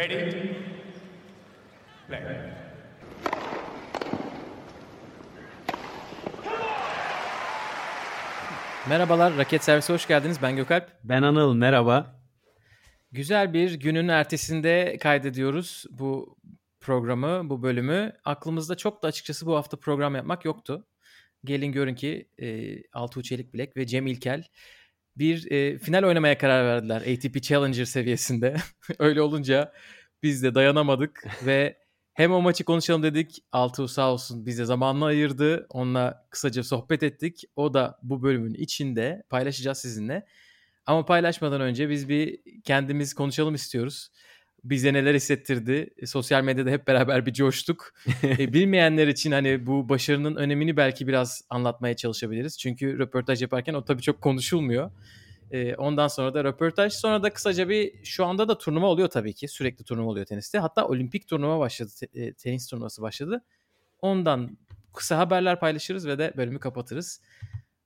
Ready? Play. Merhabalar, Raket Servisi hoş geldiniz. Ben Gökalp. Ben Anıl, merhaba. Güzel bir günün ertesinde kaydediyoruz bu programı, bu bölümü. Aklımızda çok da açıkçası bu hafta program yapmak yoktu. Gelin görün ki e, Altuğ Çelik Bilek ve Cem İlkel bir e, final oynamaya karar verdiler ATP Challenger seviyesinde. Öyle olunca biz de dayanamadık ve hem o maçı konuşalım dedik. Altuğ sağ olsun bize zamanını ayırdı. Onunla kısaca sohbet ettik. O da bu bölümün içinde paylaşacağız sizinle. Ama paylaşmadan önce biz bir kendimiz konuşalım istiyoruz. Bize neler hissettirdi. E, sosyal medyada hep beraber bir coştuk. e, bilmeyenler için hani bu başarının önemini belki biraz anlatmaya çalışabiliriz. Çünkü röportaj yaparken o tabii çok konuşulmuyor. E, ondan sonra da röportaj. Sonra da kısaca bir şu anda da turnuva oluyor tabii ki. Sürekli turnuva oluyor teniste. Hatta olimpik turnuva başladı. Te, tenis turnuvası başladı. Ondan kısa haberler paylaşırız ve de bölümü kapatırız.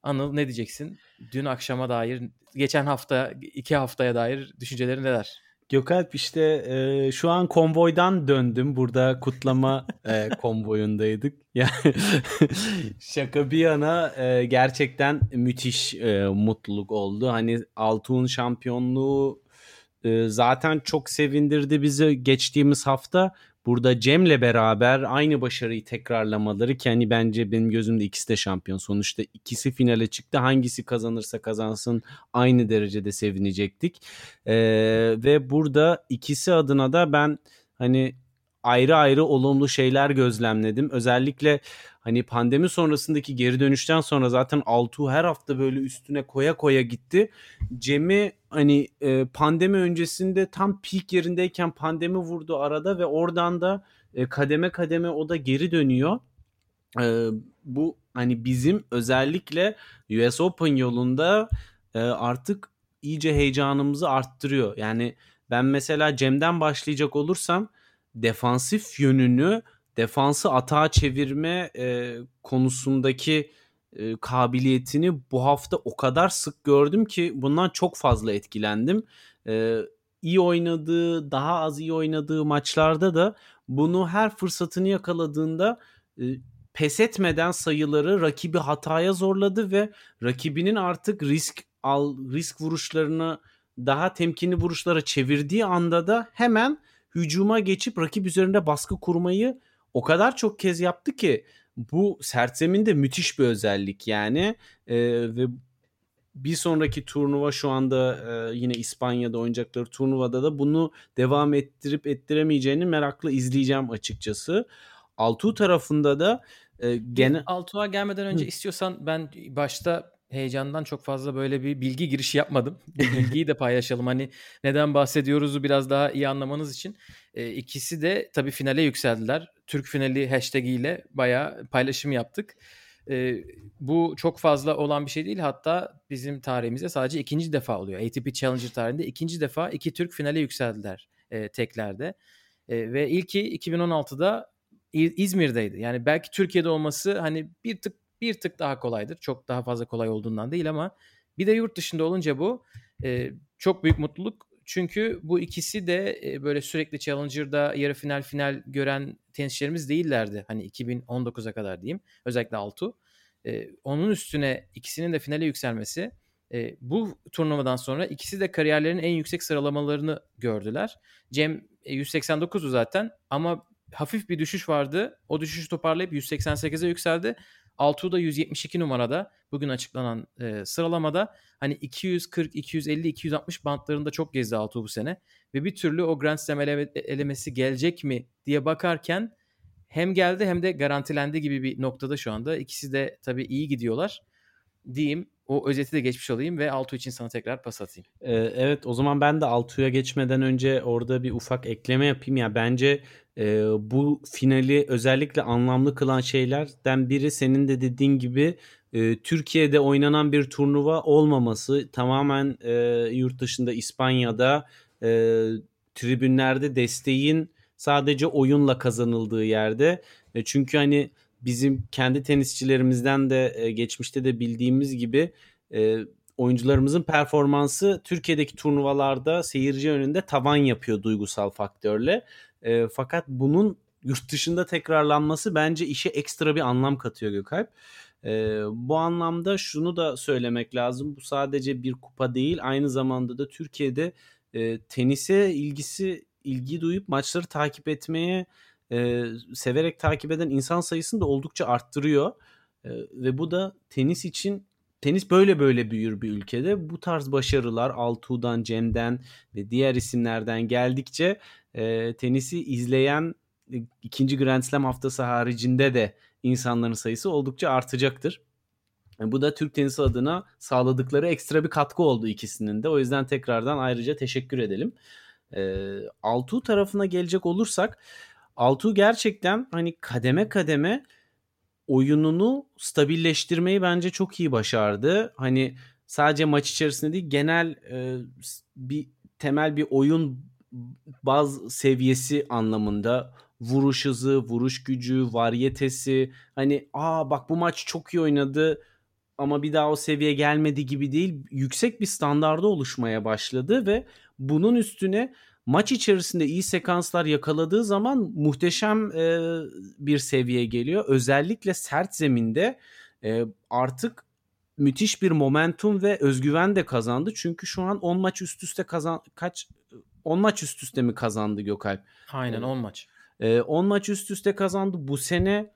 Anıl ne diyeceksin? Dün akşama dair, geçen hafta, iki haftaya dair düşüncelerin neler? Gökalp işte e, şu an konvoydan döndüm. Burada kutlama e, konvoyundaydık. Yani şaka bir yana e, gerçekten müthiş e, mutluluk oldu. Hani Altuğ'un şampiyonluğu e, zaten çok sevindirdi bizi geçtiğimiz hafta. Burada Cem'le beraber aynı başarıyı tekrarlamaları ki hani bence benim gözümde ikisi de şampiyon. Sonuçta ikisi finale çıktı. Hangisi kazanırsa kazansın aynı derecede sevinecektik. Ee, ve burada ikisi adına da ben hani ayrı ayrı olumlu şeyler gözlemledim. Özellikle hani pandemi sonrasındaki geri dönüşten sonra zaten Altuğ her hafta böyle üstüne koya koya gitti. Cem'i hani e, pandemi öncesinde tam peak yerindeyken pandemi vurdu arada ve oradan da e, kademe kademe o da geri dönüyor. E, bu hani bizim özellikle US Open yolunda e, artık iyice heyecanımızı arttırıyor. Yani ben mesela Cem'den başlayacak olursam defansif yönünü defansı atağa çevirme e, konusundaki e, kabiliyetini bu hafta o kadar sık gördüm ki bundan çok fazla etkilendim. E, iyi oynadığı, daha az iyi oynadığı maçlarda da bunu her fırsatını yakaladığında e, pes etmeden sayıları rakibi hataya zorladı ve rakibinin artık risk al risk vuruşlarını daha temkinli vuruşlara çevirdiği anda da hemen hücuma geçip rakip üzerinde baskı kurmayı o kadar çok kez yaptı ki bu sertseminde müthiş bir özellik yani e, ve bir sonraki turnuva şu anda e, yine İspanya'da oynayacakları turnuvada da bunu devam ettirip ettiremeyeceğini merakla izleyeceğim açıkçası. Altuğ tarafında da e, gene Altuğ'a gelmeden önce Hı. istiyorsan ben başta heyecandan çok fazla böyle bir bilgi girişi yapmadım. Bilgiyi de paylaşalım. Hani neden bahsediyoruzu biraz daha iyi anlamanız için. E, ikisi de tabii finale yükseldiler. Türk finali hashtag ile bayağı paylaşım yaptık. E, bu çok fazla olan bir şey değil. Hatta bizim tarihimizde sadece ikinci defa oluyor. ATP Challenger tarihinde ikinci defa iki Türk finale yükseldiler e, teklerde. E, ve ilki 2016'da İzmir'deydi. Yani belki Türkiye'de olması hani bir tık bir tık daha kolaydır. Çok daha fazla kolay olduğundan değil ama bir de yurt dışında olunca bu e, çok büyük mutluluk. Çünkü bu ikisi de e, böyle sürekli Challenger'da yarı final final gören tenisçilerimiz değillerdi. Hani 2019'a kadar diyeyim. Özellikle Altu. E, onun üstüne ikisinin de finale yükselmesi e, bu turnuvadan sonra ikisi de kariyerlerinin en yüksek sıralamalarını gördüler. Cem e, 189'u zaten ama hafif bir düşüş vardı. O düşüşü toparlayıp 188'e yükseldi. Altuğ da 172 numarada bugün açıklanan e, sıralamada hani 240, 250, 260 bantlarında çok gezdi Altuğ bu sene ve bir türlü o Grand Slam ele- elemesi gelecek mi diye bakarken hem geldi hem de garantilendi gibi bir noktada şu anda. İkisi de tabii iyi gidiyorlar diyeyim. O özeti de geçmiş olayım ve Altuğ için sana tekrar pas atayım. Ee, evet o zaman ben de Altuğ'a geçmeden önce orada bir ufak ekleme yapayım. Ya bence e, bu finali özellikle anlamlı kılan şeylerden biri senin de dediğin gibi e, Türkiye'de oynanan bir turnuva olmaması tamamen e, yurt dışında İspanya'da e, tribünlerde desteğin sadece oyunla kazanıldığı yerde e, çünkü hani bizim kendi tenisçilerimizden de e, geçmişte de bildiğimiz gibi e, oyuncularımızın performansı Türkiye'deki turnuvalarda seyirci önünde tavan yapıyor duygusal faktörle. E, fakat bunun yurt dışında tekrarlanması bence işe ekstra bir anlam katıyor Gökalp. E, bu anlamda şunu da söylemek lazım. Bu sadece bir kupa değil aynı zamanda da Türkiye'de e, tenise ilgisi ilgi duyup maçları takip etmeye e, severek takip eden insan sayısını da oldukça arttırıyor. E, ve bu da tenis için tenis böyle böyle büyür bir ülkede. Bu tarz başarılar Altuğ'dan, Cem'den ve diğer isimlerden geldikçe e, tenisi izleyen ikinci Grand Slam haftası haricinde de insanların sayısı oldukça artacaktır. Bu da Türk tenisi adına sağladıkları ekstra bir katkı oldu ikisinin de. O yüzden tekrardan ayrıca teşekkür edelim. E, Altuğ tarafına gelecek olursak Altuğ gerçekten hani kademe kademe oyununu stabilleştirmeyi bence çok iyi başardı. Hani sadece maç içerisinde değil genel e, bir temel bir oyun baz seviyesi anlamında vuruş hızı, vuruş gücü, varyetesi hani aa bak bu maç çok iyi oynadı ama bir daha o seviye gelmedi gibi değil. Yüksek bir standarda oluşmaya başladı ve bunun üstüne maç içerisinde iyi sekanslar yakaladığı zaman muhteşem e, bir seviye geliyor. Özellikle sert zeminde e, artık müthiş bir momentum ve özgüven de kazandı. Çünkü şu an 10 maç üst üste kazan kaç 10 maç üst üste mi kazandı Gökalp? Aynen 10 maç. 10 maç üst üste kazandı. Bu sene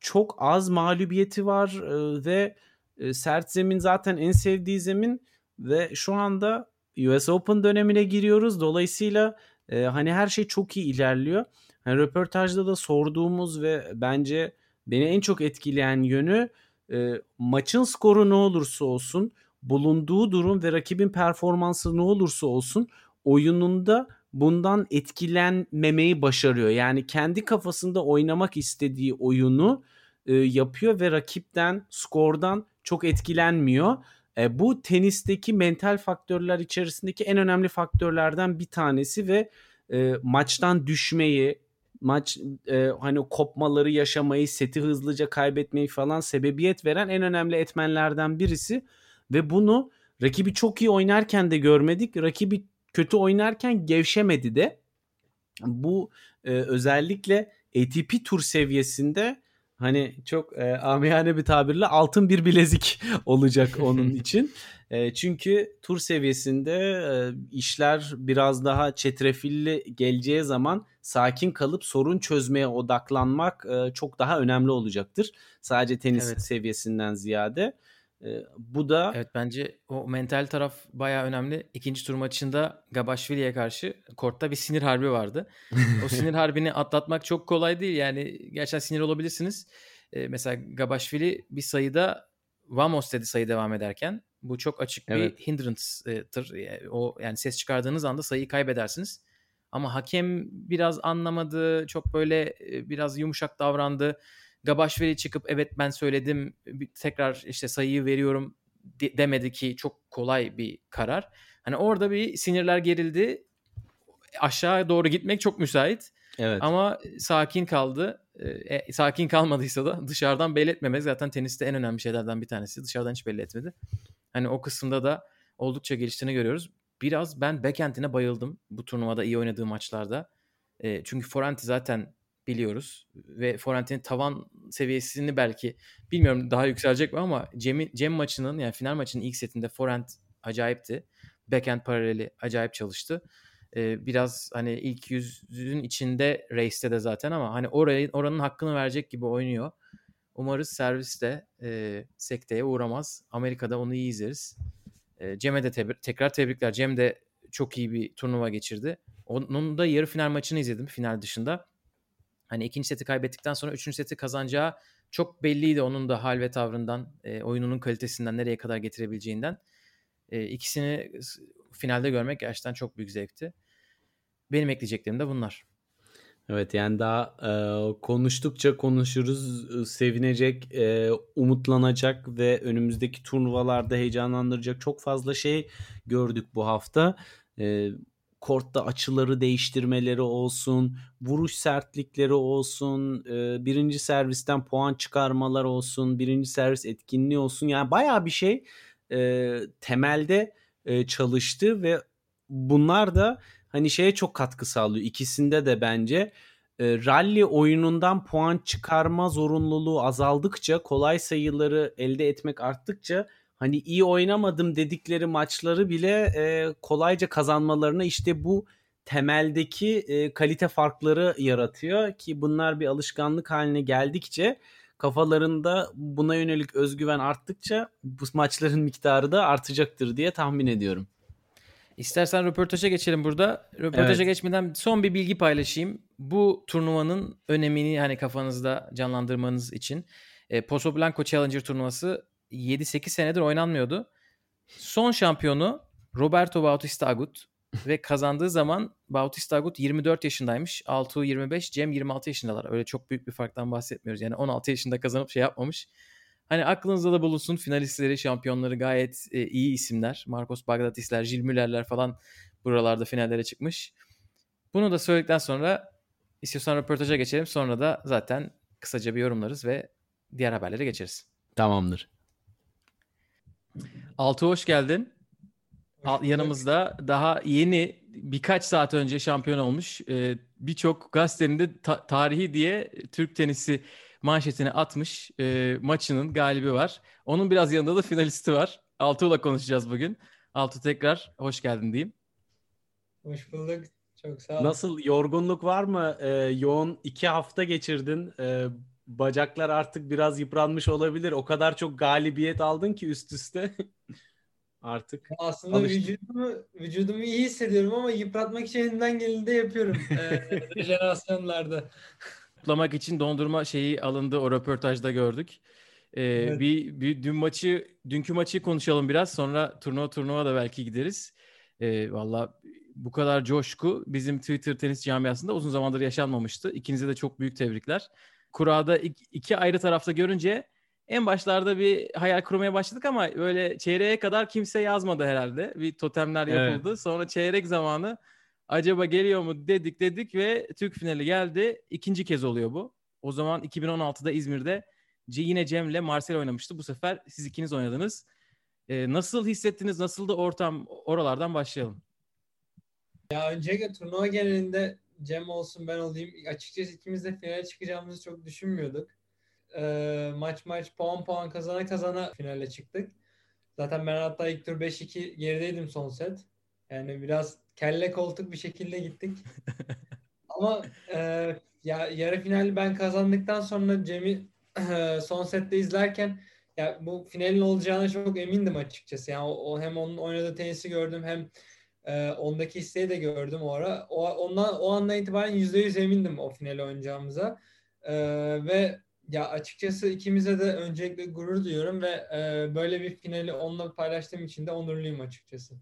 çok az mağlubiyeti var e, ve e, sert zemin zaten en sevdiği zemin ve şu anda US Open dönemine giriyoruz. Dolayısıyla e, hani her şey çok iyi ilerliyor. Hani röportajda da sorduğumuz ve bence beni en çok etkileyen yönü e, maçın skoru ne olursa olsun, bulunduğu durum ve rakibin performansı ne olursa olsun oyununda bundan etkilenmemeyi başarıyor. Yani kendi kafasında oynamak istediği oyunu e, yapıyor ve rakipten, skordan çok etkilenmiyor. E, bu tenisteki mental faktörler içerisindeki en önemli faktörlerden bir tanesi ve e, maçtan düşmeyi, maç e, hani kopmaları yaşamayı, seti hızlıca kaybetmeyi falan sebebiyet veren en önemli etmenlerden birisi ve bunu rakibi çok iyi oynarken de görmedik. Rakibi kötü oynarken gevşemedi de. Bu e, özellikle ATP tur seviyesinde hani çok e, amiyane bir tabirle altın bir bilezik olacak onun için. E, çünkü tur seviyesinde e, işler biraz daha çetrefilli geleceği zaman sakin kalıp sorun çözmeye odaklanmak e, çok daha önemli olacaktır. Sadece tenis evet. seviyesinden ziyade. E, bu da Evet bence o mental taraf baya önemli. İkinci tur maçında Gabashvili'ye karşı kortta bir sinir harbi vardı. o sinir harbini atlatmak çok kolay değil. Yani gerçekten sinir olabilirsiniz. E, mesela Gabashvili bir sayıda Vamos dedi sayı devam ederken. Bu çok açık evet. bir hindrance'tır. O yani ses çıkardığınız anda sayıyı kaybedersiniz. Ama hakem biraz anlamadı. Çok böyle biraz yumuşak davrandı Gabaşvili çıkıp evet ben söyledim tekrar işte sayıyı veriyorum de- demedi ki çok kolay bir karar. Hani orada bir sinirler gerildi. Aşağı doğru gitmek çok müsait. Evet. Ama sakin kaldı. E, sakin kalmadıysa da dışarıdan belli etmemek zaten teniste en önemli şeylerden bir tanesi. Dışarıdan hiç belli etmedi. Hani o kısımda da oldukça geliştiğini görüyoruz. Biraz ben backend'ine bayıldım bu turnuvada iyi oynadığı maçlarda. E, çünkü Foranti zaten biliyoruz. Ve Forent'in tavan seviyesini belki bilmiyorum daha yükselecek mi ama Cem, Cem maçının yani final maçının ilk setinde Forent acayipti. Backhand paraleli acayip çalıştı. Ee, biraz hani ilk yüzün içinde race'te de zaten ama hani orayı oranın hakkını verecek gibi oynuyor. Umarız serviste e, sekteye uğramaz. Amerika'da onu iyi izleriz. E, Cem'e de tebri- tekrar tebrikler. Cem de çok iyi bir turnuva geçirdi. Onun da yarı final maçını izledim final dışında. Hani ikinci seti kaybettikten sonra üçüncü seti kazanacağı çok belliydi onun da hal ve tavrından, e, oyununun kalitesinden nereye kadar getirebileceğinden. E, ikisini finalde görmek gerçekten çok büyük zevkti. Benim ekleyeceklerim de bunlar. Evet yani daha e, konuştukça konuşuruz, sevinecek, e, umutlanacak ve önümüzdeki turnuvalarda heyecanlandıracak çok fazla şey gördük bu hafta. E, kortta açıları değiştirmeleri olsun, vuruş sertlikleri olsun, e, birinci servisten puan çıkarmalar olsun, birinci servis etkinliği olsun. Yani baya bir şey e, temelde e, çalıştı ve bunlar da hani şeye çok katkı sağlıyor. İkisinde de bence rally oyunundan puan çıkarma zorunluluğu azaldıkça kolay sayıları elde etmek arttıkça hani iyi oynamadım dedikleri maçları bile e, kolayca kazanmalarına işte bu temeldeki e, kalite farkları yaratıyor ki bunlar bir alışkanlık haline geldikçe kafalarında buna yönelik özgüven arttıkça bu maçların miktarı da artacaktır diye tahmin ediyorum. İstersen röportaja geçelim burada. Röportaja evet. geçmeden son bir bilgi paylaşayım. Bu turnuvanın önemini hani kafanızda canlandırmanız için e, Pozo Blanco Challenger turnuvası 7-8 senedir oynanmıyordu. Son şampiyonu Roberto Bautista Agut ve kazandığı zaman Bautista Agut 24 yaşındaymış. Altuğ 25, Cem 26 yaşındalar. Öyle çok büyük bir farktan bahsetmiyoruz. Yani 16 yaşında kazanıp şey yapmamış. Hani aklınızda da bulunsun finalistleri, şampiyonları gayet e, iyi isimler. Marcos Bagdatisler, Jil Müllerler falan buralarda finallere çıkmış. Bunu da söyledikten sonra istiyorsan röportaja geçelim. Sonra da zaten kısaca bir yorumlarız ve diğer haberlere geçeriz. Tamamdır. Altı hoş geldin. Hoş Yanımızda daha yeni birkaç saat önce şampiyon olmuş e, birçok gazetenin de ta- tarihi diye Türk tenisi manşetine atmış e, maçının galibi var. Onun biraz yanında da finalisti var. Altuğ'la konuşacağız bugün. Altuğ tekrar hoş geldin diyeyim. Hoş bulduk. Çok sağ ol. Nasıl yorgunluk var mı? Ee, yoğun iki hafta geçirdin. Ee, bacaklar artık biraz yıpranmış olabilir. O kadar çok galibiyet aldın ki üst üste. artık. Aslında alıştım. vücudumu, vücudumu iyi hissediyorum ama yıpratmak için elimden geleni de yapıyorum. ee, jenerasyonlarda. Kutlamak için dondurma şeyi alındı o röportajda gördük. Ee, evet. bir, bir dün maçı, dünkü maçı konuşalım biraz. Sonra turnuva turnuva da belki gideriz. Ee, Valla bu kadar coşku bizim Twitter tenis camiasında uzun zamandır yaşanmamıştı. İkinize de çok büyük tebrikler. Kurada iki ayrı tarafta görünce en başlarda bir hayal kurmaya başladık ama böyle çeyreğe kadar kimse yazmadı herhalde. Bir totemler yapıldı. Evet. Sonra çeyrek zamanı acaba geliyor mu dedik dedik ve Türk finali geldi. İkinci kez oluyor bu. O zaman 2016'da İzmir'de yine Cem'le Marcel oynamıştı. Bu sefer siz ikiniz oynadınız. Ee, nasıl hissettiniz? Nasıl da ortam? Oralardan başlayalım. Ya öncelikle turnuva genelinde Cem olsun ben olayım. Açıkçası ikimiz de finale çıkacağımızı çok düşünmüyorduk. Ee, maç maç puan puan kazana kazana finale çıktık. Zaten ben hatta ilk tur 5-2 gerideydim son set. Yani biraz kelle koltuk bir şekilde gittik. Ama e, ya yarı finali ben kazandıktan sonra Cem'i e, son sette izlerken ya bu finalin olacağına çok emindim açıkçası. Yani o, o hem onun oynadığı tenisi gördüm hem e, ondaki isteği de gördüm o ara. O, ondan, o andan itibaren %100 emindim o finali oynayacağımıza. E, ve ya açıkçası ikimize de öncelikle gurur duyuyorum ve e, böyle bir finali onunla paylaştığım için de onurluyum açıkçası.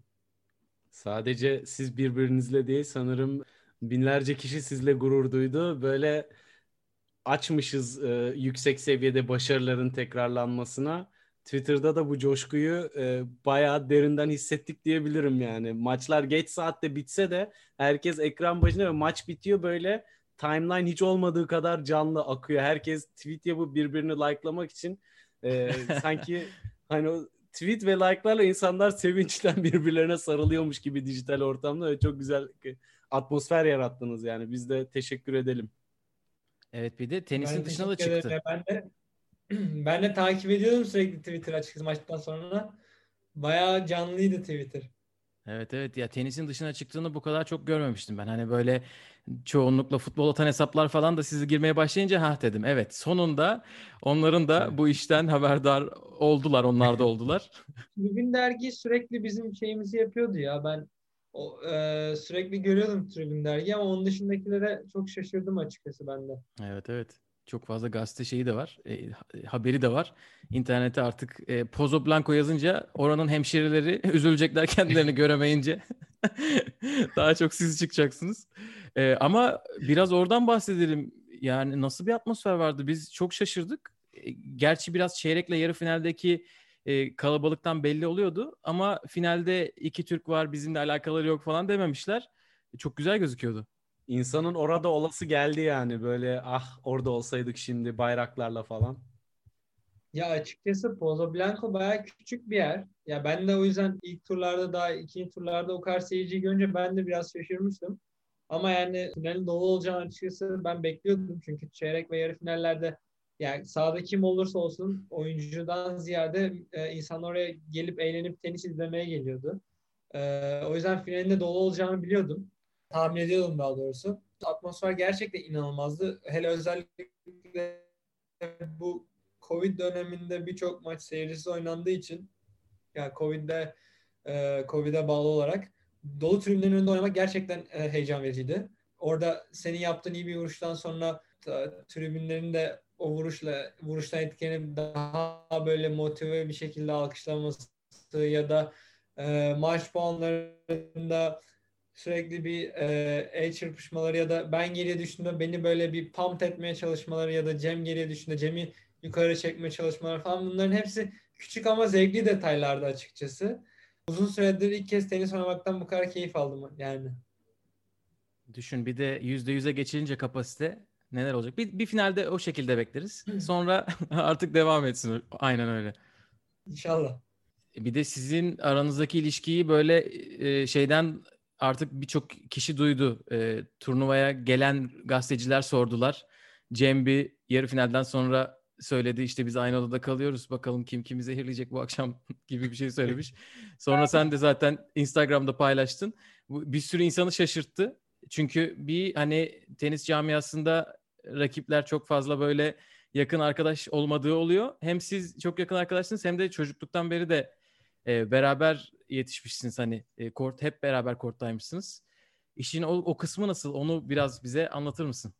Sadece siz birbirinizle değil sanırım binlerce kişi sizle gurur duydu. Böyle açmışız e, yüksek seviyede başarıların tekrarlanmasına. Twitter'da da bu coşkuyu e, bayağı derinden hissettik diyebilirim yani. Maçlar geç saatte bitse de herkes ekran başında ve maç bitiyor böyle timeline hiç olmadığı kadar canlı akıyor. Herkes tweet yapıp birbirini likelamak için e, sanki hani o tweet ve like'larla insanlar sevinçten birbirlerine sarılıyormuş gibi dijital ortamda ve çok güzel atmosfer yarattınız yani. Biz de teşekkür edelim. Evet bir de tenisin ben dışına da çıktı. Ben de ben de takip ediyordum sürekli Twitter açıkçası maçtan sonra. Bayağı canlıydı Twitter. Evet evet ya tenisin dışına çıktığını bu kadar çok görmemiştim ben. Hani böyle çoğunlukla futbol atan hesaplar falan da sizi girmeye başlayınca ha dedim. Evet sonunda onların da bu işten haberdar oldular. Onlar da oldular. Tribün dergi sürekli bizim şeyimizi yapıyordu ya. Ben o, e, sürekli görüyordum Tribün dergi ama onun dışındakilere çok şaşırdım açıkçası ben de. Evet evet. Çok fazla gazete şeyi de var. E, haberi de var. İnternete artık e, Pozo Blanco yazınca oranın hemşireleri üzülecekler kendilerini göremeyince. Daha çok siz çıkacaksınız. E, ama biraz oradan bahsedelim. Yani nasıl bir atmosfer vardı? Biz çok şaşırdık. E, gerçi biraz çeyrekle yarı finaldeki e, kalabalıktan belli oluyordu. Ama finalde iki Türk var bizimle alakaları yok falan dememişler. E, çok güzel gözüküyordu. İnsanın orada olası geldi yani böyle ah orada olsaydık şimdi bayraklarla falan. Ya açıkçası Pozo Blanco bayağı küçük bir yer. Ya ben de o yüzden ilk turlarda daha ikinci turlarda o kadar seyirciyi görünce ben de biraz şaşırmıştım. Ama yani finalin dolu olacağını açıkçası ben bekliyordum. Çünkü çeyrek ve yarı finallerde yani sahada kim olursa olsun oyuncudan ziyade e, insan oraya gelip eğlenip tenis izlemeye geliyordu. E, o yüzden finalinde dolu olacağını biliyordum. Tahmin ediyordum daha doğrusu. Atmosfer gerçekten inanılmazdı. Hele özellikle bu Covid döneminde birçok maç seyircisi oynandığı için yani Covid'de e, Covid'e bağlı olarak dolu tribünlerin önünde oynamak gerçekten e, heyecan vericiydi. Orada senin yaptığın iyi bir vuruştan sonra e, tribünlerin de o vuruşla vuruştan etkilenip daha böyle motive bir şekilde alkışlaması ya da e, maç puanlarında sürekli bir e, el çırpışmaları ya da ben geriye düştüğümde beni böyle bir pump etmeye çalışmaları ya da Cem geriye düştüğünde Cem'i yukarı çekme çalışmaları falan bunların hepsi küçük ama zevkli detaylardı açıkçası. Uzun süredir ilk kez tenis oynamaktan bu kadar keyif aldım yani. Düşün bir de %100'e geçilince kapasite neler olacak? Bir, bir finalde o şekilde bekleriz. Sonra artık devam etsin. Aynen öyle. İnşallah. Bir de sizin aranızdaki ilişkiyi böyle e, şeyden artık birçok kişi duydu. E, turnuvaya gelen gazeteciler sordular. Cem bir yarı finalden sonra söyledi işte biz aynı odada kalıyoruz bakalım kim kimi zehirleyecek bu akşam gibi bir şey söylemiş. Sonra sen de zaten Instagram'da paylaştın. Bir sürü insanı şaşırttı. Çünkü bir hani tenis camiasında rakipler çok fazla böyle yakın arkadaş olmadığı oluyor. Hem siz çok yakın arkadaşsınız hem de çocukluktan beri de e, beraber yetişmişsiniz hani e, kort hep beraber korttaymışsınız. İşin o, o kısmı nasıl? Onu biraz bize anlatır mısın?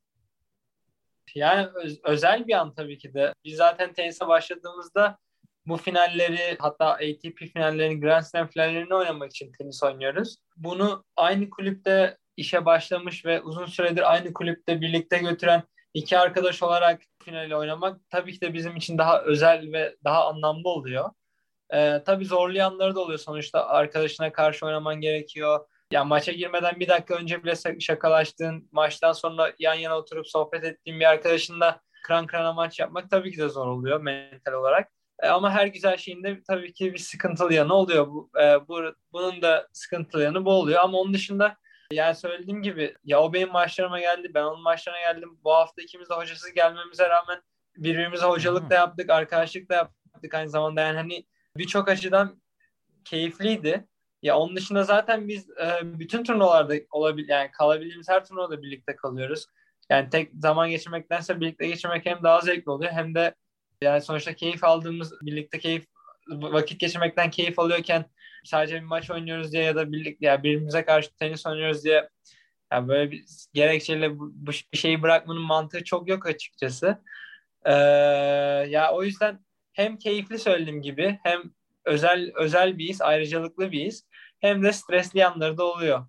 Yani öz, özel bir an tabii ki de. Biz zaten tenise başladığımızda bu finalleri hatta ATP finallerini, Grand Slam finallerini oynamak için tenis oynuyoruz. Bunu aynı kulüpte işe başlamış ve uzun süredir aynı kulüpte birlikte götüren iki arkadaş olarak finali oynamak tabii ki de bizim için daha özel ve daha anlamlı oluyor. Ee, tabii zorlayanları da oluyor sonuçta arkadaşına karşı oynaman gerekiyor. Yani maça girmeden bir dakika önce bile şakalaştığın, maçtan sonra yan yana oturup sohbet ettiğin bir arkadaşınla kran krana maç yapmak tabii ki de zor oluyor mental olarak. E, ama her güzel şeyin de tabii ki bir sıkıntılı yanı oluyor. Bu, e, bu, bunun da sıkıntılı yanı bu oluyor. Ama onun dışında yani söylediğim gibi ya o benim maçlarıma geldi, ben onun maçlarına geldim. Bu hafta ikimiz de hocasız gelmemize rağmen birbirimize hocalık da yaptık, arkadaşlık da yaptık aynı zamanda. Yani hani birçok açıdan keyifliydi. Ya onun dışında zaten biz e, bütün turnuvalarda olabil yani kalabildiğimiz her turnuvada birlikte kalıyoruz. Yani tek zaman geçirmektense birlikte geçirmek hem daha zevkli oluyor hem de yani sonuçta keyif aldığımız birlikte keyif vakit geçirmekten keyif alıyorken sadece bir maç oynuyoruz diye ya da birlikte ya yani birbirimize karşı tenis oynuyoruz diye yani böyle bir gerekçeyle bu, bu bir şeyi bırakmanın mantığı çok yok açıkçası. Ee, ya o yüzden hem keyifli söylediğim gibi hem özel özel bir his, ayrıcalıklı bir his hem de stresli yanları da oluyor.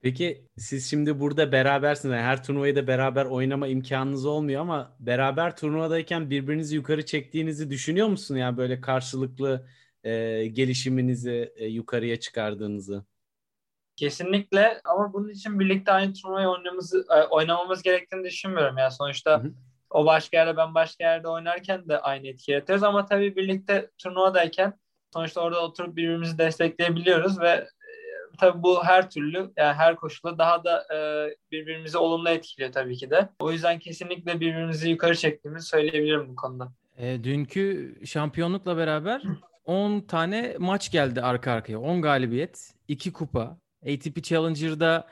Peki siz şimdi burada berabersiniz. Yani her turnuvayı da beraber oynama imkanınız olmuyor ama beraber turnuvadayken birbirinizi yukarı çektiğinizi düşünüyor musun? Yani böyle karşılıklı e, gelişiminizi e, yukarıya çıkardığınızı. Kesinlikle ama bunun için birlikte aynı turnuvayı oynamamız, e, oynamamız gerektiğini düşünmüyorum. Yani sonuçta hı hı. O başka yerde ben başka yerde oynarken de aynı etki yaratıyoruz ama tabii birlikte turnuvadayken sonuçta orada oturup birbirimizi destekleyebiliyoruz ve e, tabii bu her türlü yani her koşulda daha da e, birbirimizi olumlu etkiliyor tabii ki de. O yüzden kesinlikle birbirimizi yukarı çektiğimizi söyleyebilirim bu konuda. E, dünkü şampiyonlukla beraber 10 tane maç geldi arka arkaya. 10 galibiyet, 2 kupa. ATP Challenger'da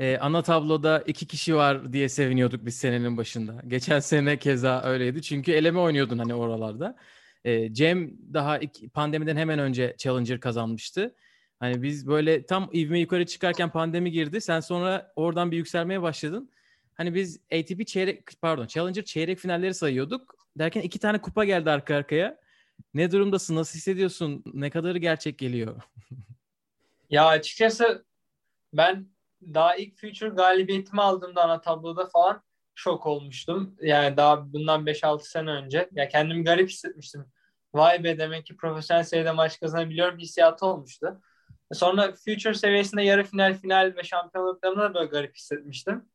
e, ana tabloda iki kişi var diye seviniyorduk biz senenin başında. Geçen sene keza öyleydi. Çünkü eleme oynuyordun hani oralarda. E, Cem daha iki, pandemiden hemen önce Challenger kazanmıştı. Hani biz böyle tam ivme yukarı çıkarken pandemi girdi. Sen sonra oradan bir yükselmeye başladın. Hani biz ATP çeyrek pardon Challenger çeyrek finalleri sayıyorduk. Derken iki tane kupa geldi arka arkaya. Ne durumdasın? Nasıl hissediyorsun? Ne kadarı gerçek geliyor? ya açıkçası ben daha ilk Future galibiyetimi aldığımda ana tabloda falan şok olmuştum. Yani daha bundan 5-6 sene önce. Ya kendimi garip hissetmiştim. Vay be demek ki profesyonel seviyede maç kazanabiliyorum hissiyatı olmuştu. Sonra Future seviyesinde yarı final, final ve şampiyonluklarında da böyle garip hissetmiştim.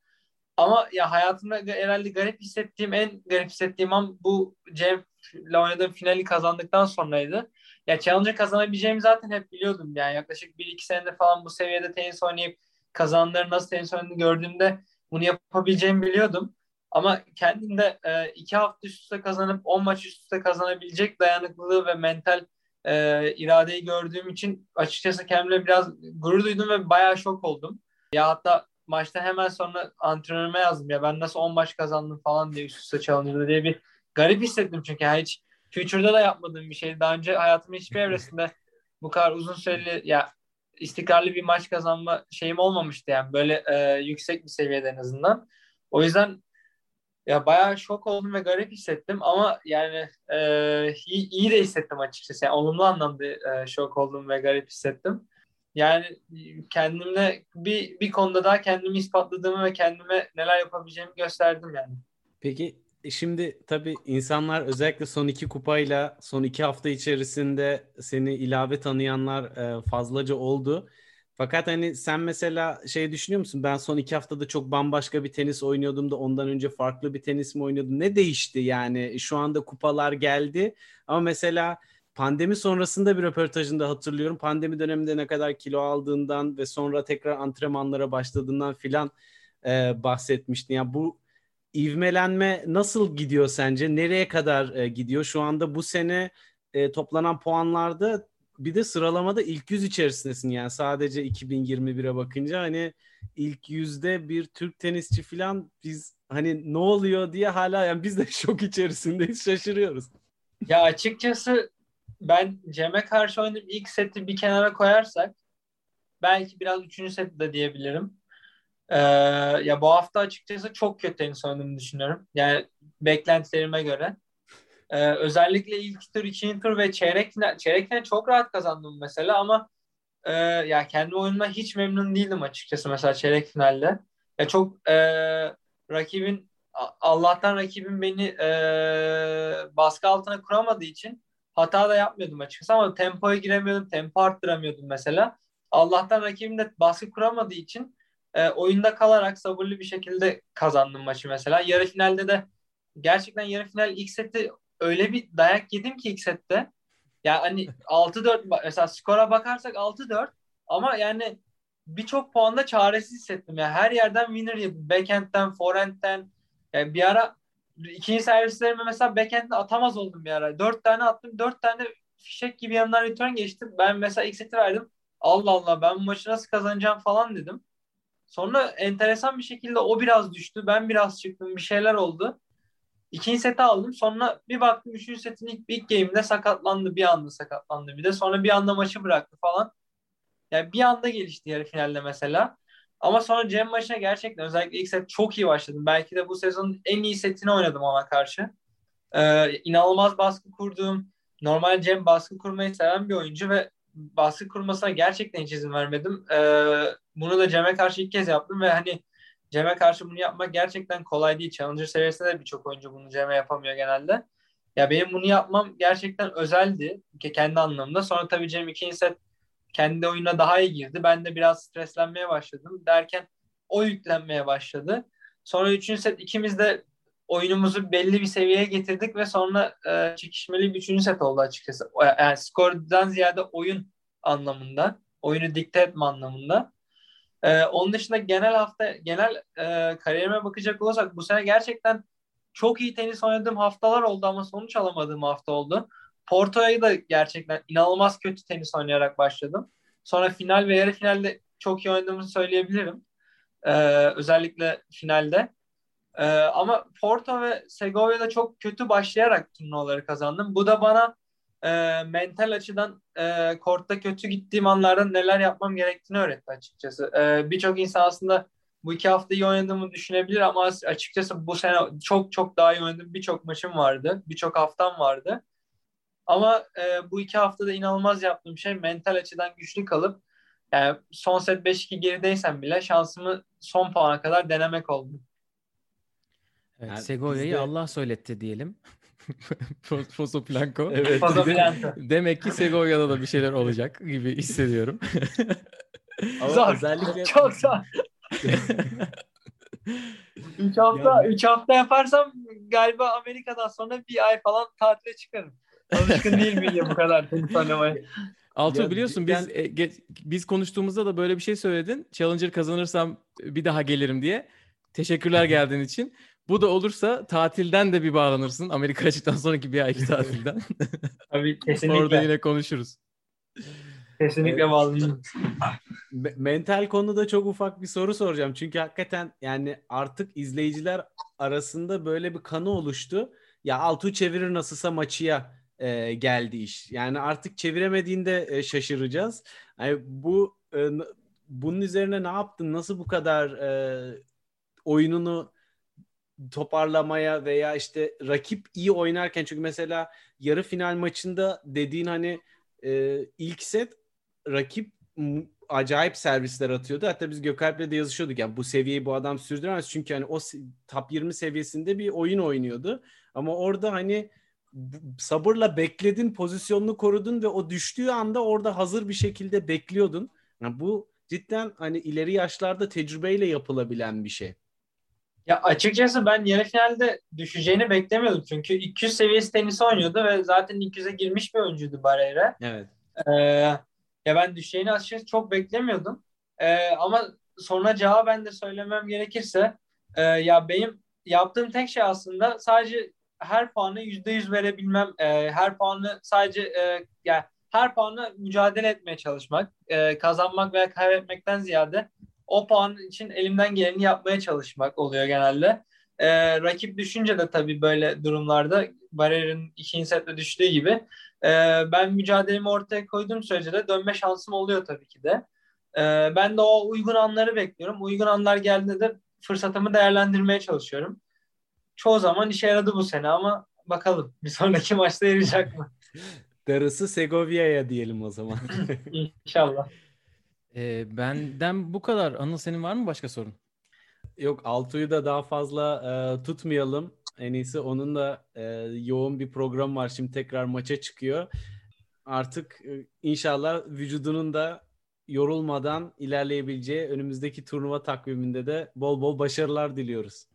Ama ya hayatımda herhalde garip hissettiğim, en garip hissettiğim an bu Cem ile oynadığım finali kazandıktan sonraydı. Ya Challenger kazanabileceğimi zaten hep biliyordum. Yani yaklaşık 1-2 senedir falan bu seviyede tenis oynayıp kazananların nasıl oynadığını gördüğümde bunu yapabileceğimi biliyordum. Ama kendimde e, iki hafta üst üste kazanıp 10 maç üst üste kazanabilecek dayanıklılığı ve mental e, iradeyi gördüğüm için açıkçası kendimle biraz gurur duydum ve bayağı şok oldum. Ya hatta maçta hemen sonra antrenörüme yazdım ya ben nasıl 10 maç kazandım falan diye üst üste Challenger'da diye bir garip hissettim çünkü hiç Future'da da yapmadığım bir şeydi. Daha önce hayatımın hiçbir evresinde bu kadar uzun süreli ya istikrarlı bir maç kazanma şeyim olmamıştı yani böyle e, yüksek bir seviyede en azından. O yüzden ya bayağı şok oldum ve garip hissettim ama yani e, iyi, iyi de hissettim açıkçası. Yani olumlu anlamda e, şok oldum ve garip hissettim. Yani kendimle bir bir konuda daha kendimi ispatladığımı ve kendime neler yapabileceğimi gösterdim yani. Peki şimdi tabii insanlar özellikle son iki kupayla son iki hafta içerisinde seni ilave tanıyanlar e, fazlaca oldu. Fakat hani sen mesela şey düşünüyor musun? Ben son iki haftada çok bambaşka bir tenis oynuyordum da ondan önce farklı bir tenis mi oynuyordum? Ne değişti yani? Şu anda kupalar geldi ama mesela pandemi sonrasında bir röportajında hatırlıyorum. Pandemi döneminde ne kadar kilo aldığından ve sonra tekrar antrenmanlara başladığından filan e, bahsetmiştin. Yani bu ivmelenme nasıl gidiyor sence? Nereye kadar e, gidiyor? Şu anda bu sene e, toplanan puanlarda bir de sıralamada ilk yüz içerisindesin yani sadece 2021'e bakınca hani ilk yüzde bir Türk tenisçi falan biz hani ne oluyor diye hala yani biz de şok içerisindeyiz şaşırıyoruz. Ya açıkçası ben Cem'e karşı oynadığım ilk seti bir kenara koyarsak belki biraz üçüncü seti de diyebilirim. Ee, ya bu hafta açıkçası çok kötü tenis oynadığımı düşünüyorum. Yani beklentilerime göre. Ee, özellikle ilk tur, ikinci tur ve çeyrek final, çeyrek final çok rahat kazandım mesela ama e, ya kendi oyunuma hiç memnun değildim açıkçası mesela çeyrek finalde. Ya çok e, rakibin Allah'tan rakibim beni e, baskı altına kuramadığı için hata da yapmıyordum açıkçası ama tempoya giremiyordum, tempo arttıramıyordum mesela. Allah'tan rakibim de baskı kuramadığı için e, oyunda kalarak sabırlı bir şekilde kazandım maçı mesela. Yarı finalde de gerçekten yarı final ilk seti öyle bir dayak yedim ki ilk sette. Yani hani 6-4 mesela skora bakarsak 6-4 ama yani birçok puanda çaresiz hissettim. Yani her yerden winner yedim. Backhand'den, forehand'den. Yani bir ara ikinci servislerime mesela backhand'de atamaz oldum bir ara. Dört tane attım. Dört tane fişek gibi yanından return geçti. Ben mesela ilk seti verdim. Allah Allah ben bu maçı nasıl kazanacağım falan dedim. Sonra enteresan bir şekilde o biraz düştü. Ben biraz çıktım. Bir şeyler oldu. İkinci seti aldım. Sonra bir baktım üçüncü setin ilk, ilk game'de sakatlandı. Bir anda sakatlandı bir de. Sonra bir anda maçı bıraktı falan. Yani bir anda gelişti yarı finalde mesela. Ama sonra Cem maçına gerçekten özellikle ilk set çok iyi başladım. Belki de bu sezonun en iyi setini oynadım ona karşı. Ee, inanılmaz baskı kurduğum, normal Cem baskı kurmayı seven bir oyuncu ve baskı kurmasına gerçekten hiç izin vermedim. Ee, bunu da Cem'e karşı ilk kez yaptım ve hani Cem'e karşı bunu yapmak gerçekten kolay değil. Challenger seviyesinde de birçok oyuncu bunu Cem'e yapamıyor genelde. Ya benim bunu yapmam gerçekten özeldi ki kendi anlamda. Sonra tabii Cem ikinci set kendi oyuna daha iyi girdi. Ben de biraz streslenmeye başladım. Derken o yüklenmeye başladı. Sonra üçüncü set ikimiz de oyunumuzu belli bir seviyeye getirdik ve sonra e, çekişmeli bir üçüncü set oldu açıkçası. Yani skordan ziyade oyun anlamında. Oyunu dikte etme anlamında. Ee, onun dışında genel hafta genel e, kariyerime bakacak olursak bu sene gerçekten çok iyi tenis oynadığım haftalar oldu ama sonuç alamadığım hafta oldu. Porto'ya da gerçekten inanılmaz kötü tenis oynayarak başladım. Sonra final ve yarı finalde çok iyi oynadığımı söyleyebilirim. Ee, özellikle finalde. Ee, ama Porto ve Segovia'da çok kötü başlayarak turnuvaları kazandım. Bu da bana e, mental açıdan e, kortta kötü gittiğim anlarda neler yapmam gerektiğini öğretti açıkçası. E, Birçok insan aslında bu iki hafta iyi oynadığımı düşünebilir ama açıkçası bu sene çok çok daha iyi oynadım. Birçok maçım vardı. Birçok haftam vardı. Ama e, bu iki haftada inanılmaz yaptığım şey mental açıdan güçlü kalıp yani son set 5-2 gerideysem bile şansımı son puana kadar denemek oldu. Evet, yani Segovia'yı bizde... Allah söyletti diyelim. Foso Blanco. Evet. Foso Blanco. Demek ki Segovia'da da bir şeyler olacak gibi hissediyorum. Ama zor. Özellikle... Çok zor. 3 hafta, 3 hafta yaparsam galiba Amerika'dan sonra bir ay falan tatile çıkarım. Alışkın değil miyim bu kadar tenis oynamaya? Altuğ biliyorsun biz e, ge- biz konuştuğumuzda da böyle bir şey söyledin. Challenger kazanırsam bir daha gelirim diye. Teşekkürler geldiğin için. Bu da olursa tatilden de bir bağlanırsın. Amerika açıktan sonraki bir ayki tatilden. Tabii kesinlikle. Orada yine konuşuruz. Kesinlikle Evet. bağlanırım. Mental konuda çok ufak bir soru soracağım. Çünkü hakikaten yani artık izleyiciler arasında böyle bir kanı oluştu. Ya Altuğ çevirir nasılsa maçıya e, geldi iş. Yani artık çeviremediğinde e, şaşıracağız. Yani bu e, bunun üzerine ne yaptın? Nasıl bu kadar e, oyununu toparlamaya veya işte rakip iyi oynarken çünkü mesela yarı final maçında dediğin hani e, ilk set rakip acayip servisler atıyordu. Hatta biz Gökalp'le de yazışıyorduk. Yani bu seviyeyi bu adam sürdüremez. Çünkü hani o top 20 seviyesinde bir oyun oynuyordu. Ama orada hani sabırla bekledin, pozisyonunu korudun ve o düştüğü anda orada hazır bir şekilde bekliyordun. Yani bu cidden hani ileri yaşlarda tecrübeyle yapılabilen bir şey. Ya açıkçası ben yarı finalde düşeceğini beklemiyordum. Çünkü 200 seviyesi tenis oynuyordu ve zaten 200'e girmiş bir oyuncuydu Barreira. Evet. Ee, ya ben düşeceğini açıkçası çok beklemiyordum. Ee, ama sonra cevaben de söylemem gerekirse e, ya benim yaptığım tek şey aslında sadece her puanı %100 verebilmem. e, her puanı sadece e, yani her puanı mücadele etmeye çalışmak. e, kazanmak veya kaybetmekten ziyade o puan için elimden geleni yapmaya çalışmak oluyor genelde. E, rakip düşünce de tabii böyle durumlarda Barrer'in ikinci sette düştüğü gibi e, ben mücadelemi ortaya koyduğum sürece de dönme şansım oluyor tabii ki de. E, ben de o uygun anları bekliyorum. Uygun anlar geldiğinde de fırsatımı değerlendirmeye çalışıyorum. Çoğu zaman işe yaradı bu sene ama bakalım bir sonraki maçta yarayacak mı? Darısı Segovia'ya diyelim o zaman. İnşallah. Ee, benden bu kadar. Anıl senin var mı başka sorun? Yok Altuğ'u da daha fazla e, tutmayalım. En iyisi onun da e, yoğun bir program var. Şimdi tekrar maça çıkıyor. Artık e, inşallah vücudunun da yorulmadan ilerleyebileceği önümüzdeki turnuva takviminde de bol bol başarılar diliyoruz.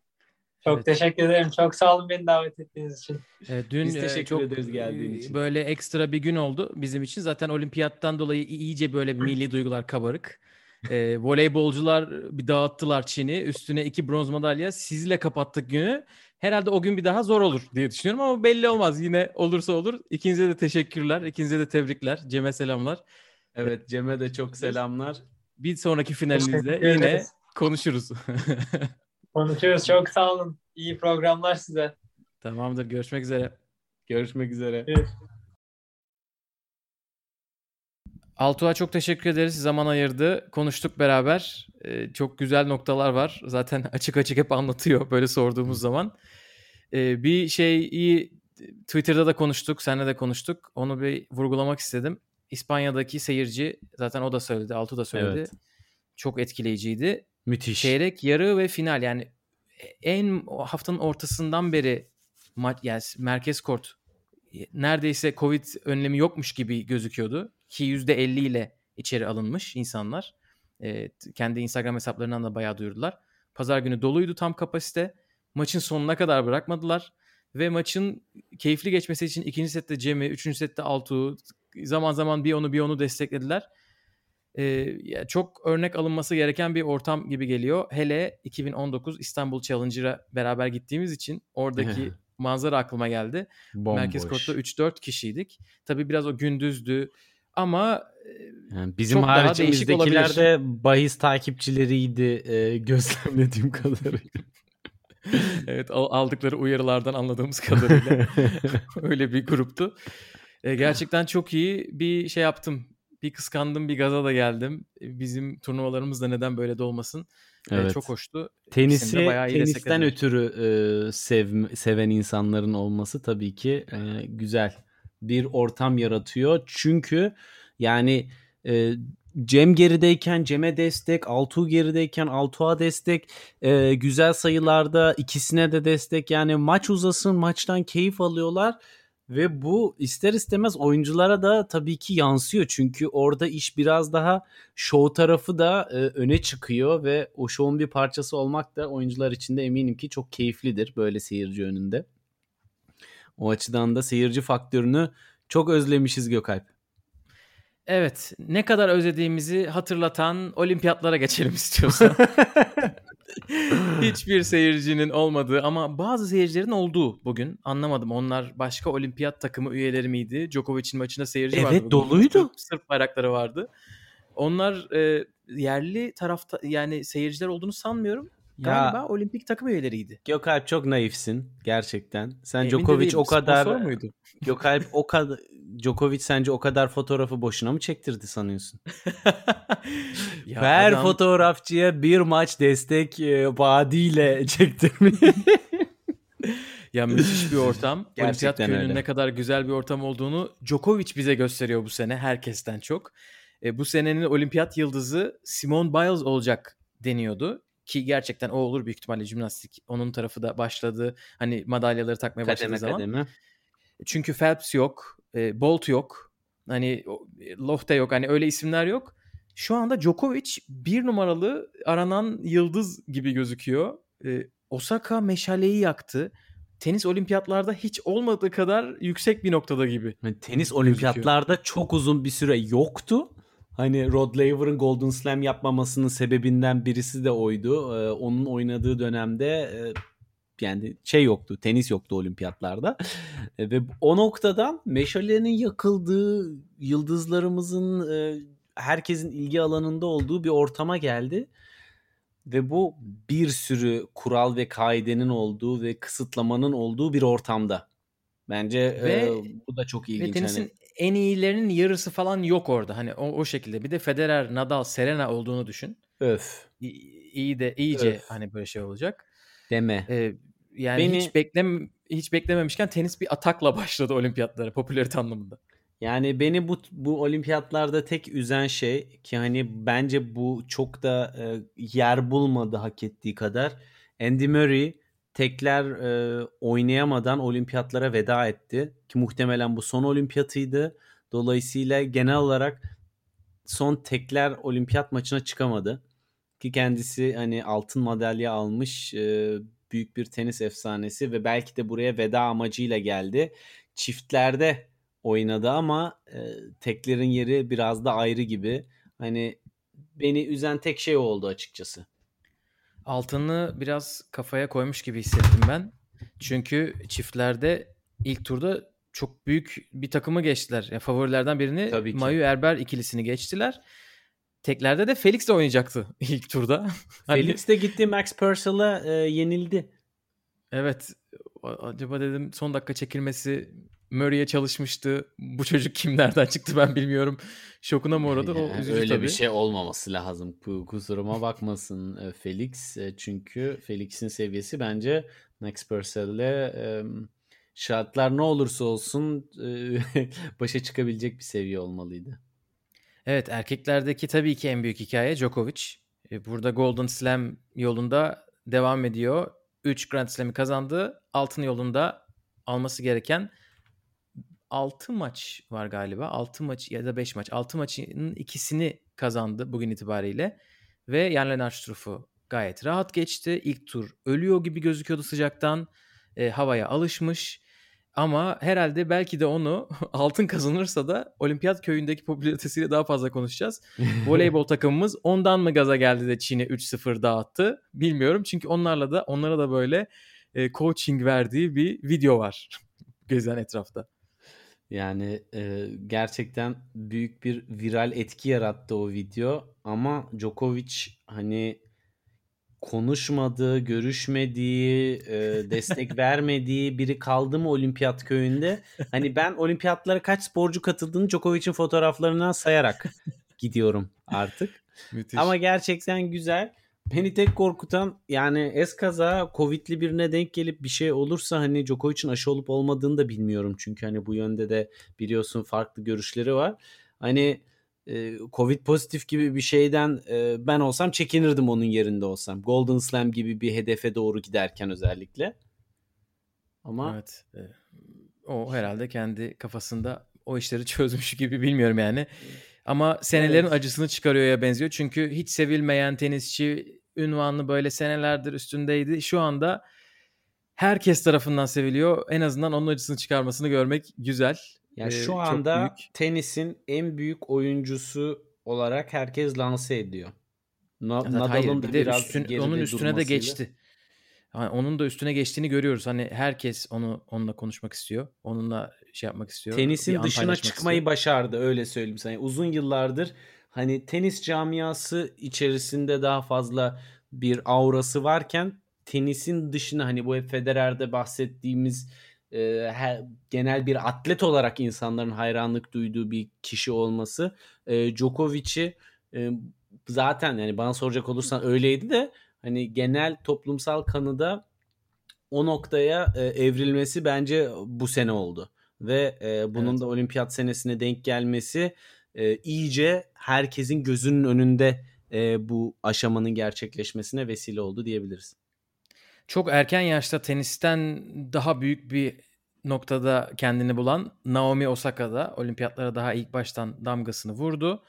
Çok Evet. teşekkür ederim. Çok sağ olun beni davet ettiğiniz için. Ee, dün Biz e, teşekkür çok ederiz geldiğin e, için. böyle ekstra bir gün oldu bizim için. Zaten olimpiyattan dolayı iyice böyle milli duygular kabarık. Ee, voleybolcular bir dağıttılar Çin'i. Üstüne iki bronz madalya. Sizle kapattık günü. Herhalde o gün bir daha zor olur diye düşünüyorum ama belli olmaz. Yine olursa olur. İkinize de teşekkürler. İkinize de tebrikler. Cem'e selamlar. Evet Cem'e de çok selamlar. Bir sonraki finalinizde Teşekkür yine ederiz. konuşuruz. Konuşuyoruz. Çok sağ olun. İyi programlar size. Tamamdır. Görüşmek üzere. Görüşmek üzere. Altuğ'a çok teşekkür ederiz. Zaman ayırdı. Konuştuk beraber. Ee, çok güzel noktalar var. Zaten açık açık hep anlatıyor böyle sorduğumuz zaman. Ee, bir şeyi Twitter'da da konuştuk. Seninle de konuştuk. Onu bir vurgulamak istedim. İspanya'daki seyirci zaten o da söyledi. Altuğ da söyledi. Evet. Çok etkileyiciydi. Müthiş. Çeyrek, yarı ve final yani en haftanın ortasından beri maç yani merkez kort neredeyse Covid önlemi yokmuş gibi gözüküyordu ki %50 ile içeri alınmış insanlar. Ee, kendi Instagram hesaplarından da bayağı duyurdular. Pazar günü doluydu tam kapasite. Maçın sonuna kadar bırakmadılar ve maçın keyifli geçmesi için ikinci sette Cem'i, üçüncü sette Altuğ'u zaman zaman bir onu bir onu desteklediler. Ya çok örnek alınması gereken bir ortam gibi geliyor. Hele 2019 İstanbul Challenger'a beraber gittiğimiz için oradaki manzara aklıma geldi. Bomboş. Merkez Kort'ta 3-4 kişiydik. Tabii biraz o gündüzdü ama e, Yani bizim haricimizdekiler de bahis takipçileriydi e, gözlemlediğim kadarıyla. evet al- aldıkları uyarılardan anladığımız kadarıyla öyle bir gruptu. E, gerçekten çok iyi bir şey yaptım. Bir kıskandım, bir gaza da geldim. E, Bizim turnuvalarımız da neden böyle de olmasın. E, Evet. çok hoştu. Tenisi tenisten ötürü e, sev, seven insanların olması tabii ki e, güzel bir ortam yaratıyor. Çünkü yani e, Cem gerideyken Cem'e destek, Altuğ gerideyken Altuğ'a destek, e, güzel sayılarda ikisine de destek. Yani maç uzasın, maçtan keyif alıyorlar Ve bu ister istemez oyunculara da tabii ki yansıyor. Çünkü orada iş biraz daha show tarafı da e, öne çıkıyor ve o show'un bir parçası olmak da oyuncular için de eminim ki çok keyiflidir böyle seyirci önünde. O açıdan da seyirci faktörünü çok özlemişiz Gökalp. Evet. Ne kadar özlediğimizi hatırlatan olimpiyatlara geçelim istiyorsan. Hiçbir seyircinin olmadığı ama bazı seyircilerin olduğu bugün. Anlamadım. Onlar başka olimpiyat takımı üyeleri miydi? Djokovic'in maçında seyirci Evet, vardı. bugün. doluydu. Sırp, bayrakları vardı. Onlar e, yerli tarafta yani seyirciler olduğunu sanmıyorum. Galiba olimpik takım üyeleriydi. Gökalp çok naifsin gerçekten. Sen Emin Djokovic o kadar? Gökalp o kadar Djokovic sence o kadar fotoğrafı boşuna mı çektirdi sanıyorsun? Ya Her adam- fotoğrafçıya bir maç destek e, vaadiyle çektirmiş. Ya müthiş bir ortam. Olimpiyat köyünün ne kadar güzel bir ortam olduğunu Djokovic bize gösteriyor bu sene herkesten çok. E, bu senenin olimpiyat yıldızı Simone Biles olacak deniyordu. Ki gerçekten o olur büyük ihtimalle jimnastik. Onun tarafı da başladı. Hani madalyaları takmaya başladığı kademe zaman. kademe. Çünkü Phelps yok. e, Bolt yok. Hani e, Lohte yok. Hani öyle isimler yok. Şu anda Djokovic bir numaralı aranan yıldız gibi gözüküyor. E, Osaka meşaleyi yaktı. Tenis olimpiyatlarda hiç olmadığı kadar yüksek bir noktada gibi. Yani tenis olimpiyatlarda çok uzun bir süre yoktu. Hani Rod Laver'ın Golden Slam yapmamasının sebebinden birisi de oydu. Ee, onun oynadığı dönemde e, yani şey yoktu, tenis yoktu olimpiyatlarda. E, ve o noktadan meşalenin yakıldığı, yıldızlarımızın e, herkesin ilgi alanında olduğu bir ortama geldi. Ve bu bir sürü kural ve kaidenin olduğu ve kısıtlamanın olduğu bir ortamda. Bence Ve- e, bu da çok Ve ilginç. tenisin Hani, en iyilerinin yarısı falan yok orada. Hani o, o şekilde. Bir de Federer, Nadal, Serena olduğunu düşün. öf İ- İyi de iyice Öf. hani böyle şey olacak. deme. Ee, yani Beni- hiç beklem hiç beklememişken tenis bir atakla başladı olimpiyatlara popülarite anlamında. Yani beni bu bu olimpiyatlarda tek üzen şey ki hani bence bu çok da e, yer bulmadı hak ettiği kadar. Andy Murray tekler e, oynayamadan olimpiyatlara veda etti ki muhtemelen bu son olimpiyatıydı. Dolayısıyla genel olarak son tekler olimpiyat maçına çıkamadı. Ki kendisi hani altın madalya almış e, büyük bir tenis efsanesi ve belki de buraya veda amacıyla geldi. Çiftlerde oynadı ama e, teklerin yeri biraz da ayrı gibi. Hani beni üzen tek şey oldu açıkçası. Altını biraz kafaya koymuş gibi hissettim ben. Çünkü çiftlerde ilk turda çok büyük bir takımı geçtiler. Yani favorilerden birini. Mayu Erber ikilisini geçtiler. Teklerde de Felix de oynayacaktı ilk turda. Hani- Felix de gitti Max Purcell'a e, yenildi. Evet. Acaba dedim son dakika çekilmesi Murray'e çalışmıştı. Bu çocuk kim nereden çıktı ben bilmiyorum. Şokuna mı uğradı? O üzücü öyle tabii. bir şey olmaması lazım. Bu kusuruma bakmasın e, Felix. E, Çünkü Felix'in seviyesi bence Max Purcell'le e, şartlar ne olursa olsun başa çıkabilecek bir seviye olmalıydı. Evet erkeklerdeki tabii ki en büyük hikaye Djokovic. E, Burada Golden Slam yolunda devam ediyor. 3 Grand Slam'i kazandı. Altın yolunda alması gereken 6 maç var galiba. 6 maç ya da 5 maç. 6 maçın ikisini kazandı bugün itibariyle. Ve Jan Lennart Struff'u gayet rahat geçti. İlk tur ölüyor gibi gözüküyordu sıcaktan. E, havaya alışmış. Ama herhalde belki de onu altın kazanırsa da olimpiyat köyündeki popülaritesiyle daha fazla konuşacağız. Voleybol takımımız ondan mı gaza geldi de Çin'e 3-0 dağıttı bilmiyorum. Çünkü onlarla da onlara da böyle e, coaching verdiği bir video var gezen etrafta. Yani e, gerçekten büyük bir viral etki yarattı o video ama Djokovic hani konuşmadığı, görüşmediği, e, destek vermediği biri kaldı mı olimpiyat köyünde? Hani ben olimpiyatlara kaç sporcu katıldığını Djokovic'in fotoğraflarından sayarak gidiyorum artık. Müthiş. Ama gerçekten güzel. Beni tek korkutan yani eskaza Covid'li birine denk gelip bir şey olursa hani Djokovic'in aşı olup olmadığını da bilmiyorum. Çünkü hani bu yönde de biliyorsun farklı görüşleri var. Hani e, Covid pozitif gibi bir şeyden e, ben olsam çekinirdim onun yerinde olsam. Golden Slam gibi bir hedefe doğru giderken özellikle. Ama Evet. e, O herhalde kendi kafasında o işleri çözmüş gibi bilmiyorum yani. Ama senelerin evet. acısını çıkarıyor ya benziyor. Çünkü hiç sevilmeyen tenisçi ünvanlı böyle senelerdir üstündeydi. Şu anda herkes tarafından seviliyor. En azından onun acısını çıkarmasını görmek güzel. Yani ee, şu anda tenisin en büyük oyuncusu olarak herkes lanse ediyor. Na- evet, Nadal'ın da biraz üstün, onun üstüne de geçti. Yani onun da üstüne geçtiğini görüyoruz. Hani herkes onu onunla konuşmak istiyor. Onunla şey yapmak istiyor. Tenisin dışına çıkmayı istiyor. başardı öyle söyleyeyim sana. uzun yıllardır hani tenis camiası içerisinde daha fazla bir aurası varken tenisin dışına hani bu hep Federer'de bahsettiğimiz e, her, genel bir atlet olarak insanların hayranlık duyduğu bir kişi olması e, Djokovic'i e, zaten yani bana soracak olursan öyleydi de hani genel toplumsal kanıda o noktaya e, evrilmesi bence bu sene oldu ve e, bunun evet. da olimpiyat senesine denk gelmesi e, iyice herkesin gözünün önünde e, bu aşamanın gerçekleşmesine vesile oldu diyebiliriz. Çok erken yaşta tenisten daha büyük bir noktada kendini bulan Naomi Osaka da olimpiyatlara daha ilk baştan damgasını vurdu.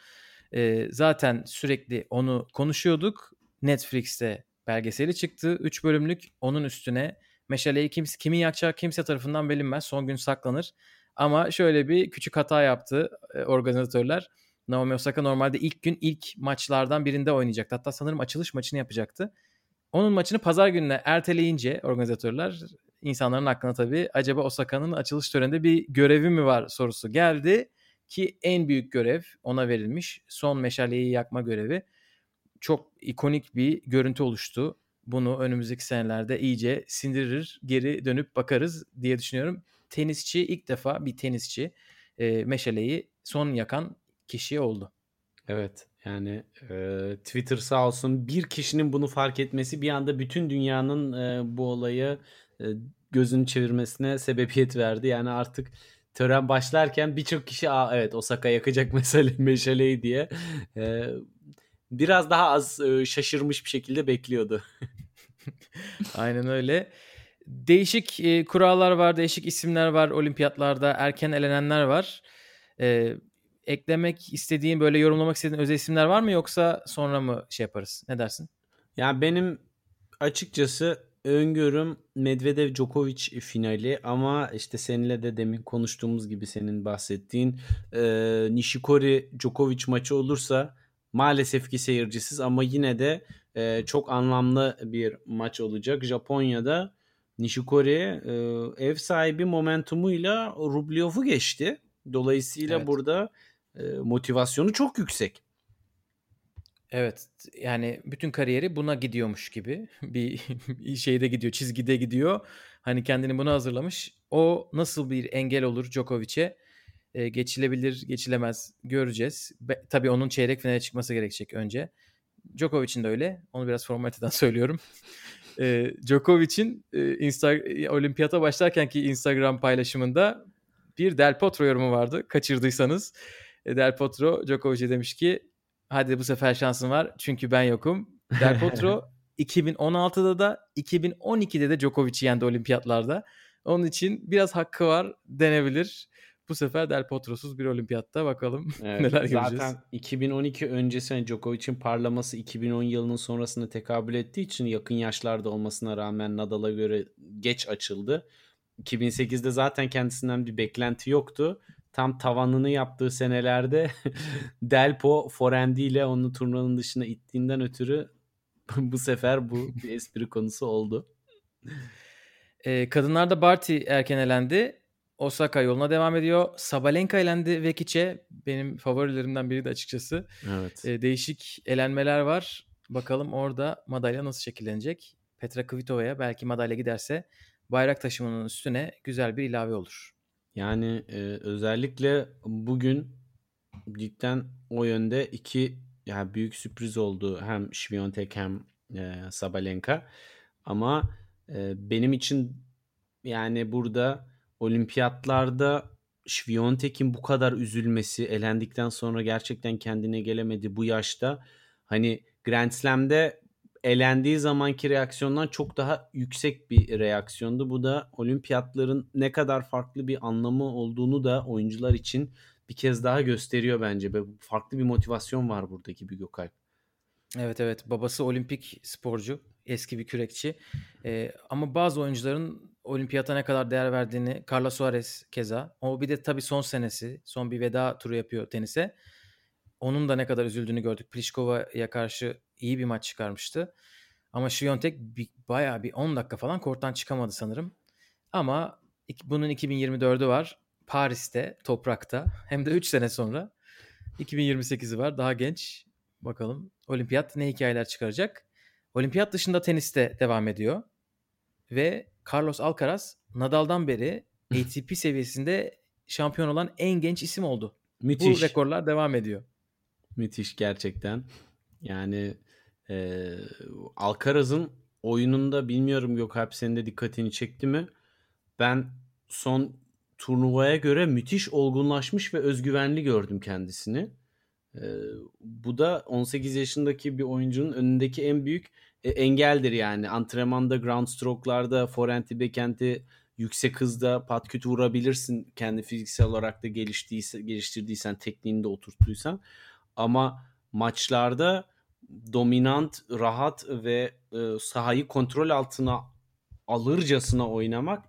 E, zaten sürekli onu konuşuyorduk. Netflix'te belgeseli çıktı. 3 bölümlük onun üstüne meşaleyi kim, kimin yakacağı kimse tarafından bilinmez. Son gün saklanır. Ama şöyle bir küçük hata yaptı e, organizatörler. Naomi Osaka normalde ilk gün ilk maçlardan birinde oynayacaktı. Hatta sanırım açılış maçını yapacaktı. Onun maçını pazar gününe erteleyince organizatörler insanların aklına tabii acaba Osaka'nın açılış töreninde bir görevi mi var sorusu geldi. Ki en büyük görev ona verilmiş. Son meşaleyi yakma görevi. Çok ikonik bir görüntü oluştu. Bunu önümüzdeki senelerde iyice sindirir, geri dönüp bakarız diye düşünüyorum. Tenisçi ilk defa bir tenisçi e, meşaleyi son yakan kişi oldu. Evet yani e, Twitter sağ olsun bir kişinin bunu fark etmesi bir anda bütün dünyanın e, bu olayı e, gözünü çevirmesine sebebiyet verdi. Yani artık tören başlarken birçok kişi Aa, evet Osaka yakacak mesele meşaleyi diye e, biraz daha az e, şaşırmış bir şekilde bekliyordu. Aynen öyle. Değişik e, kurallar var, değişik isimler var olimpiyatlarda, erken elenenler var. E, eklemek istediğin, böyle yorumlamak istediğin özel isimler var mı yoksa sonra mı şey yaparız? Ne dersin? Ya benim açıkçası öngörüm Medvedev Djokovic finali ama işte seninle de demin konuştuğumuz gibi senin bahsettiğin e, Nishikori Djokovic maçı olursa maalesef ki seyircisiz ama yine de e, çok anlamlı bir maç olacak. Japonya'da Nishikori e, ev sahibi momentumuyla Rublev'u geçti. Dolayısıyla evet. burada motivasyonu çok yüksek. Evet yani bütün kariyeri buna gidiyormuş gibi bir şeyde gidiyor çizgide gidiyor. Hani kendini buna hazırlamış. O nasıl bir engel olur Djokovic'e? E, geçilebilir geçilemez göreceğiz. Be, tabii onun çeyrek finale çıkması gerekecek önce. Djokovic'in de öyle. Onu biraz formaliteden söylüyorum. e, Djokovic'in e, Insta- olimpiyata başlarkenki Instagram paylaşımında bir Del Potro yorumu vardı. Kaçırdıysanız. E, Del Potro Djokovic'e demiş ki hadi bu sefer şansın var çünkü ben yokum. Del Potro 2016'da da 2012'de de Djokovic'i yendi olimpiyatlarda. Onun için biraz hakkı var denebilir. Bu sefer Del Potro'suz bir olimpiyatta bakalım evet, neler göreceğiz. Zaten 2012 öncesi hani Djokovic'in parlaması 2010 yılının sonrasında tekabül ettiği için yakın yaşlarda olmasına rağmen Nadal'a göre geç açıldı. 2008'de zaten kendisinden bir beklenti yoktu tam tavanını yaptığı senelerde Delpo forendi ile onu turnuvanın dışına ittiğinden ötürü bu sefer bu bir espri konusu oldu. E, kadınlarda Barty erken elendi. Osaka yoluna devam ediyor. Sabalenka elendi Vekic'e. Benim favorilerimden biri de açıkçası. Evet. E, değişik elenmeler var. Bakalım orada madalya nasıl şekillenecek? Petra Kvitova'ya belki madalya giderse bayrak taşımanın üstüne güzel bir ilave olur. Yani e, özellikle bugün cidden o yönde iki yani büyük sürpriz oldu hem Şviyontek hem e, Sabalenka. Ama e, benim için yani burada olimpiyatlarda Şviyontek'in bu kadar üzülmesi, elendikten sonra gerçekten kendine gelemedi bu yaşta. Hani Grand Slam'de elendiği zamanki reaksiyondan çok daha yüksek bir reaksiyondu. Bu da olimpiyatların ne kadar farklı bir anlamı olduğunu da oyuncular için bir kez daha gösteriyor bence. Farklı bir motivasyon var buradaki bir Gökalp. Evet evet babası olimpik sporcu eski bir kürekçi ee, ama bazı oyuncuların olimpiyata ne kadar değer verdiğini Carlos Suarez keza o bir de tabii son senesi son bir veda turu yapıyor tenise onun da ne kadar üzüldüğünü gördük Pliškova'ya karşı iyi bir maç çıkarmıştı ama bir, bayağı bir 10 dakika falan korttan çıkamadı sanırım ama bunun 2024'ü var Paris'te toprakta hem de 3 sene sonra 2028'i var daha genç bakalım olimpiyat ne hikayeler çıkaracak. Olimpiyat dışında teniste devam ediyor. Ve Carlos Alcaraz Nadal'dan beri ATP seviyesinde şampiyon olan en genç isim oldu. Müthiş. Bu rekorlar devam ediyor. Müthiş gerçekten. Yani e, Alcaraz'ın oyununda bilmiyorum Gökalp senin de dikkatini çekti mi? Ben son turnuvaya göre müthiş olgunlaşmış ve özgüvenli gördüm kendisini. E, bu da 18 yaşındaki bir oyuncunun önündeki en büyük e, engeldir yani. Antrenmanda, ground stroke'larda, forehand'i, backhand'i yüksek hızda patküt vurabilirsin. Kendi fiziksel olarak da geliştiyse, geliştirdiysen, tekniğini de oturttuysan. Ama maçlarda dominant, rahat ve e, sahayı kontrol altına alırcasına oynamak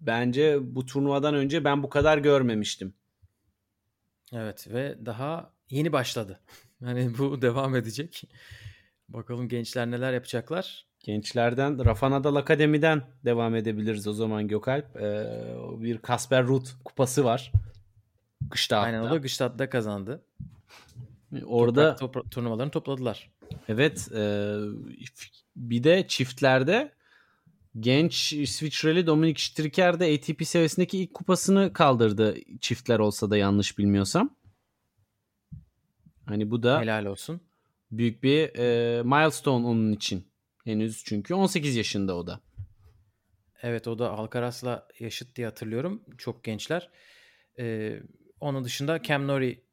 bence bu turnuvadan önce ben bu kadar görmemiştim. Evet ve daha yeni başladı. Yani bu devam edecek. Bakalım gençler neler yapacaklar. Gençlerden Rafa Nadal Akademi'den devam edebiliriz o zaman Gökalp. Ee, bir Kasper Ruud kupası var. Gıştad'da. Aynen o da Gıştad'da kazandı. Orada Toprak turnuvalarını topladılar. Evet. E, bir de çiftlerde genç İsviçreli Dominik Striker de ATP seviyesindeki ilk kupasını kaldırdı çiftler olsa da yanlış bilmiyorsam. Hani bu da helal olsun. Büyük bir e, milestone onun için. Henüz çünkü 18 yaşında o da. Evet o da Alcaraz'la yaşıt diye hatırlıyorum. Çok gençler. Ee, onun dışında Cam Nori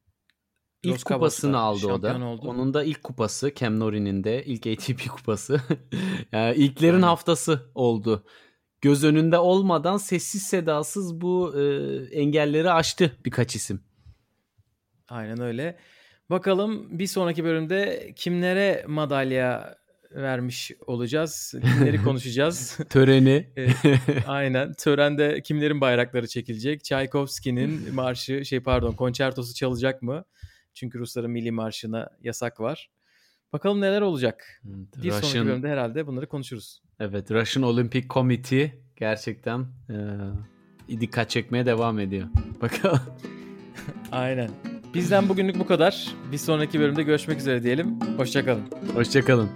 ilk kupasını aldı o da. Oldu. Onun da ilk kupası Cam Nori'nin de ilk ATP kupası. yani ilklerin Aynen. haftası oldu. Göz önünde olmadan sessiz sedasız bu e, engelleri aştı birkaç isim. Aynen öyle. Bakalım bir sonraki bölümde kimlere madalya vermiş olacağız. Kimleri konuşacağız. Töreni. e, aynen. Törende kimlerin bayrakları çekilecek? Tchaikovsky'nin marşı şey pardon konçertosu çalacak mı? Çünkü Rusların milli marşına yasak var. Bakalım neler olacak. Evet, bir Russian, sonraki bölümde herhalde bunları konuşuruz. Evet Russian Olympic Committee gerçekten e, dikkat çekmeye devam ediyor. Bakalım. Aynen. Bizden bugünlük bu kadar. Bir sonraki bölümde görüşmek üzere diyelim. Hoşçakalın. Hoşçakalın.